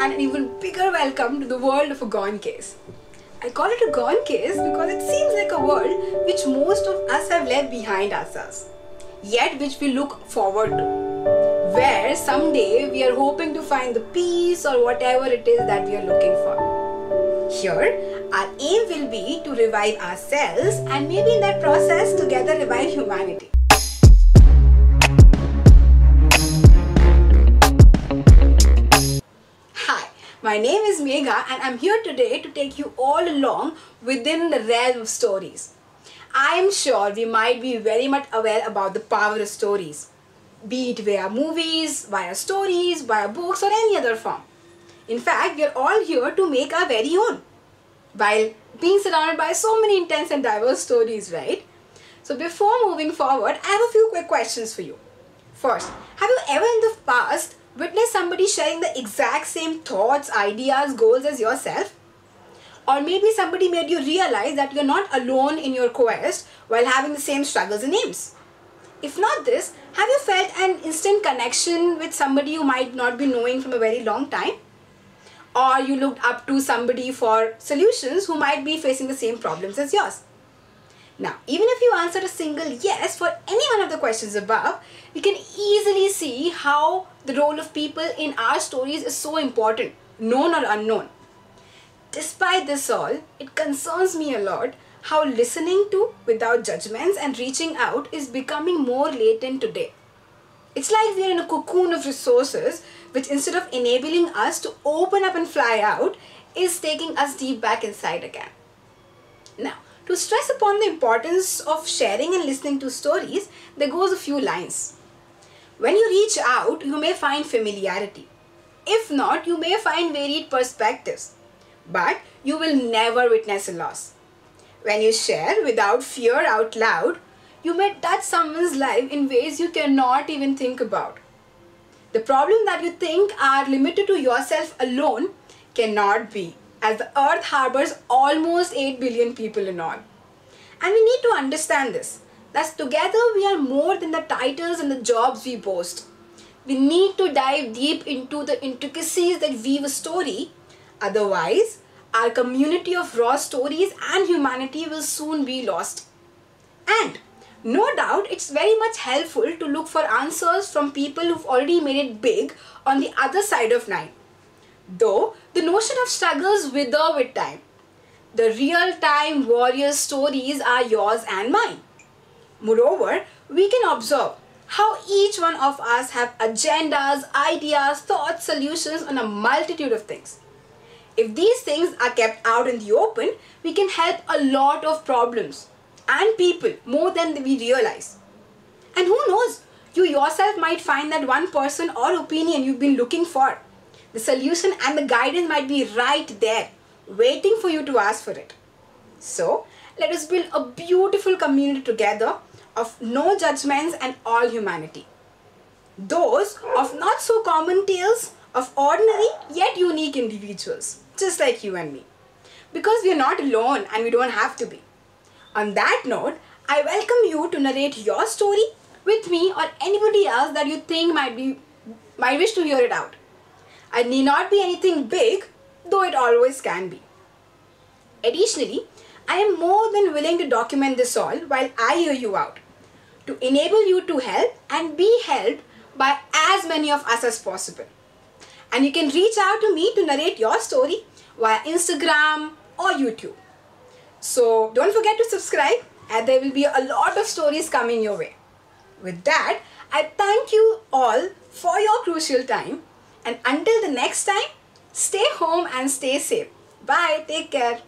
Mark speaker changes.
Speaker 1: and an even bigger welcome to the world of a gone case. I call it a gone case because it seems like a world which most of us have left behind ourselves, yet which we look forward to. Where someday we are hoping to find the peace or whatever it is that we are looking for. Here, our aim will be to revive ourselves and maybe in that process together revive humanity. My name is Megha and I'm here today to take you all along within the realm of stories. I am sure we might be very much aware about the power of stories, be it via movies, via stories, via books, or any other form. In fact, we are all here to make our very own while being surrounded by so many intense and diverse stories, right? So, before moving forward, I have a few quick questions for you. First, have you ever in the past witnessed somebody sharing the exact same thoughts, ideas, goals as yourself? Or maybe somebody made you realize that you're not alone in your quest while having the same struggles and aims. If not this, have you felt an instant connection with somebody you might not be knowing from a very long time? Or you looked up to somebody for solutions who might be facing the same problems as yours? Now, even if you answered a single yes for any one of the questions above, we can easily see how the role of people in our stories is so important, known or unknown. Despite this all, it concerns me a lot how listening to without judgments and reaching out is becoming more latent today. It's like we're in a cocoon of resources which instead of enabling us to open up and fly out is taking us deep back inside again. Now, to stress upon the importance of sharing and listening to stories, there goes a few lines. When you reach out, you may find familiarity. If not, you may find varied perspectives. But you will never witness a loss. When you share without fear out loud, you may touch someone's life in ways you cannot even think about. The problem that you think are limited to yourself alone cannot be, as the earth harbors almost 8 billion people in all. And we need to understand this that together we are more than the titles and the jobs we boast. We need to dive deep into the intricacies that weave a story, otherwise, our community of raw stories and humanity will soon be lost. And no doubt it's very much helpful to look for answers from people who've already made it big on the other side of nine. Though the notion of struggles wither with time. The real time warrior stories are yours and mine. Moreover, we can observe how each one of us have agendas, ideas, thoughts, solutions on a multitude of things. If these things are kept out in the open, we can help a lot of problems and people more than we realize. And who knows, you yourself might find that one person or opinion you've been looking for. The solution and the guidance might be right there, waiting for you to ask for it. So, let us build a beautiful community together of no judgments and all humanity. Those of not so common tales of ordinary yet unique individuals, just like you and me. Because we are not alone and we don't have to be. On that note, I welcome you to narrate your story with me or anybody else that you think might be might wish to hear it out. It need not be anything big, though it always can be. Additionally, I am more than willing to document this all while I hear you out to enable you to help and be helped by as many of us as possible. And you can reach out to me to narrate your story via Instagram or YouTube. So don't forget to subscribe and there will be a lot of stories coming your way. With that, I thank you all for your crucial time and until the next time, stay home and stay safe. Bye, take care.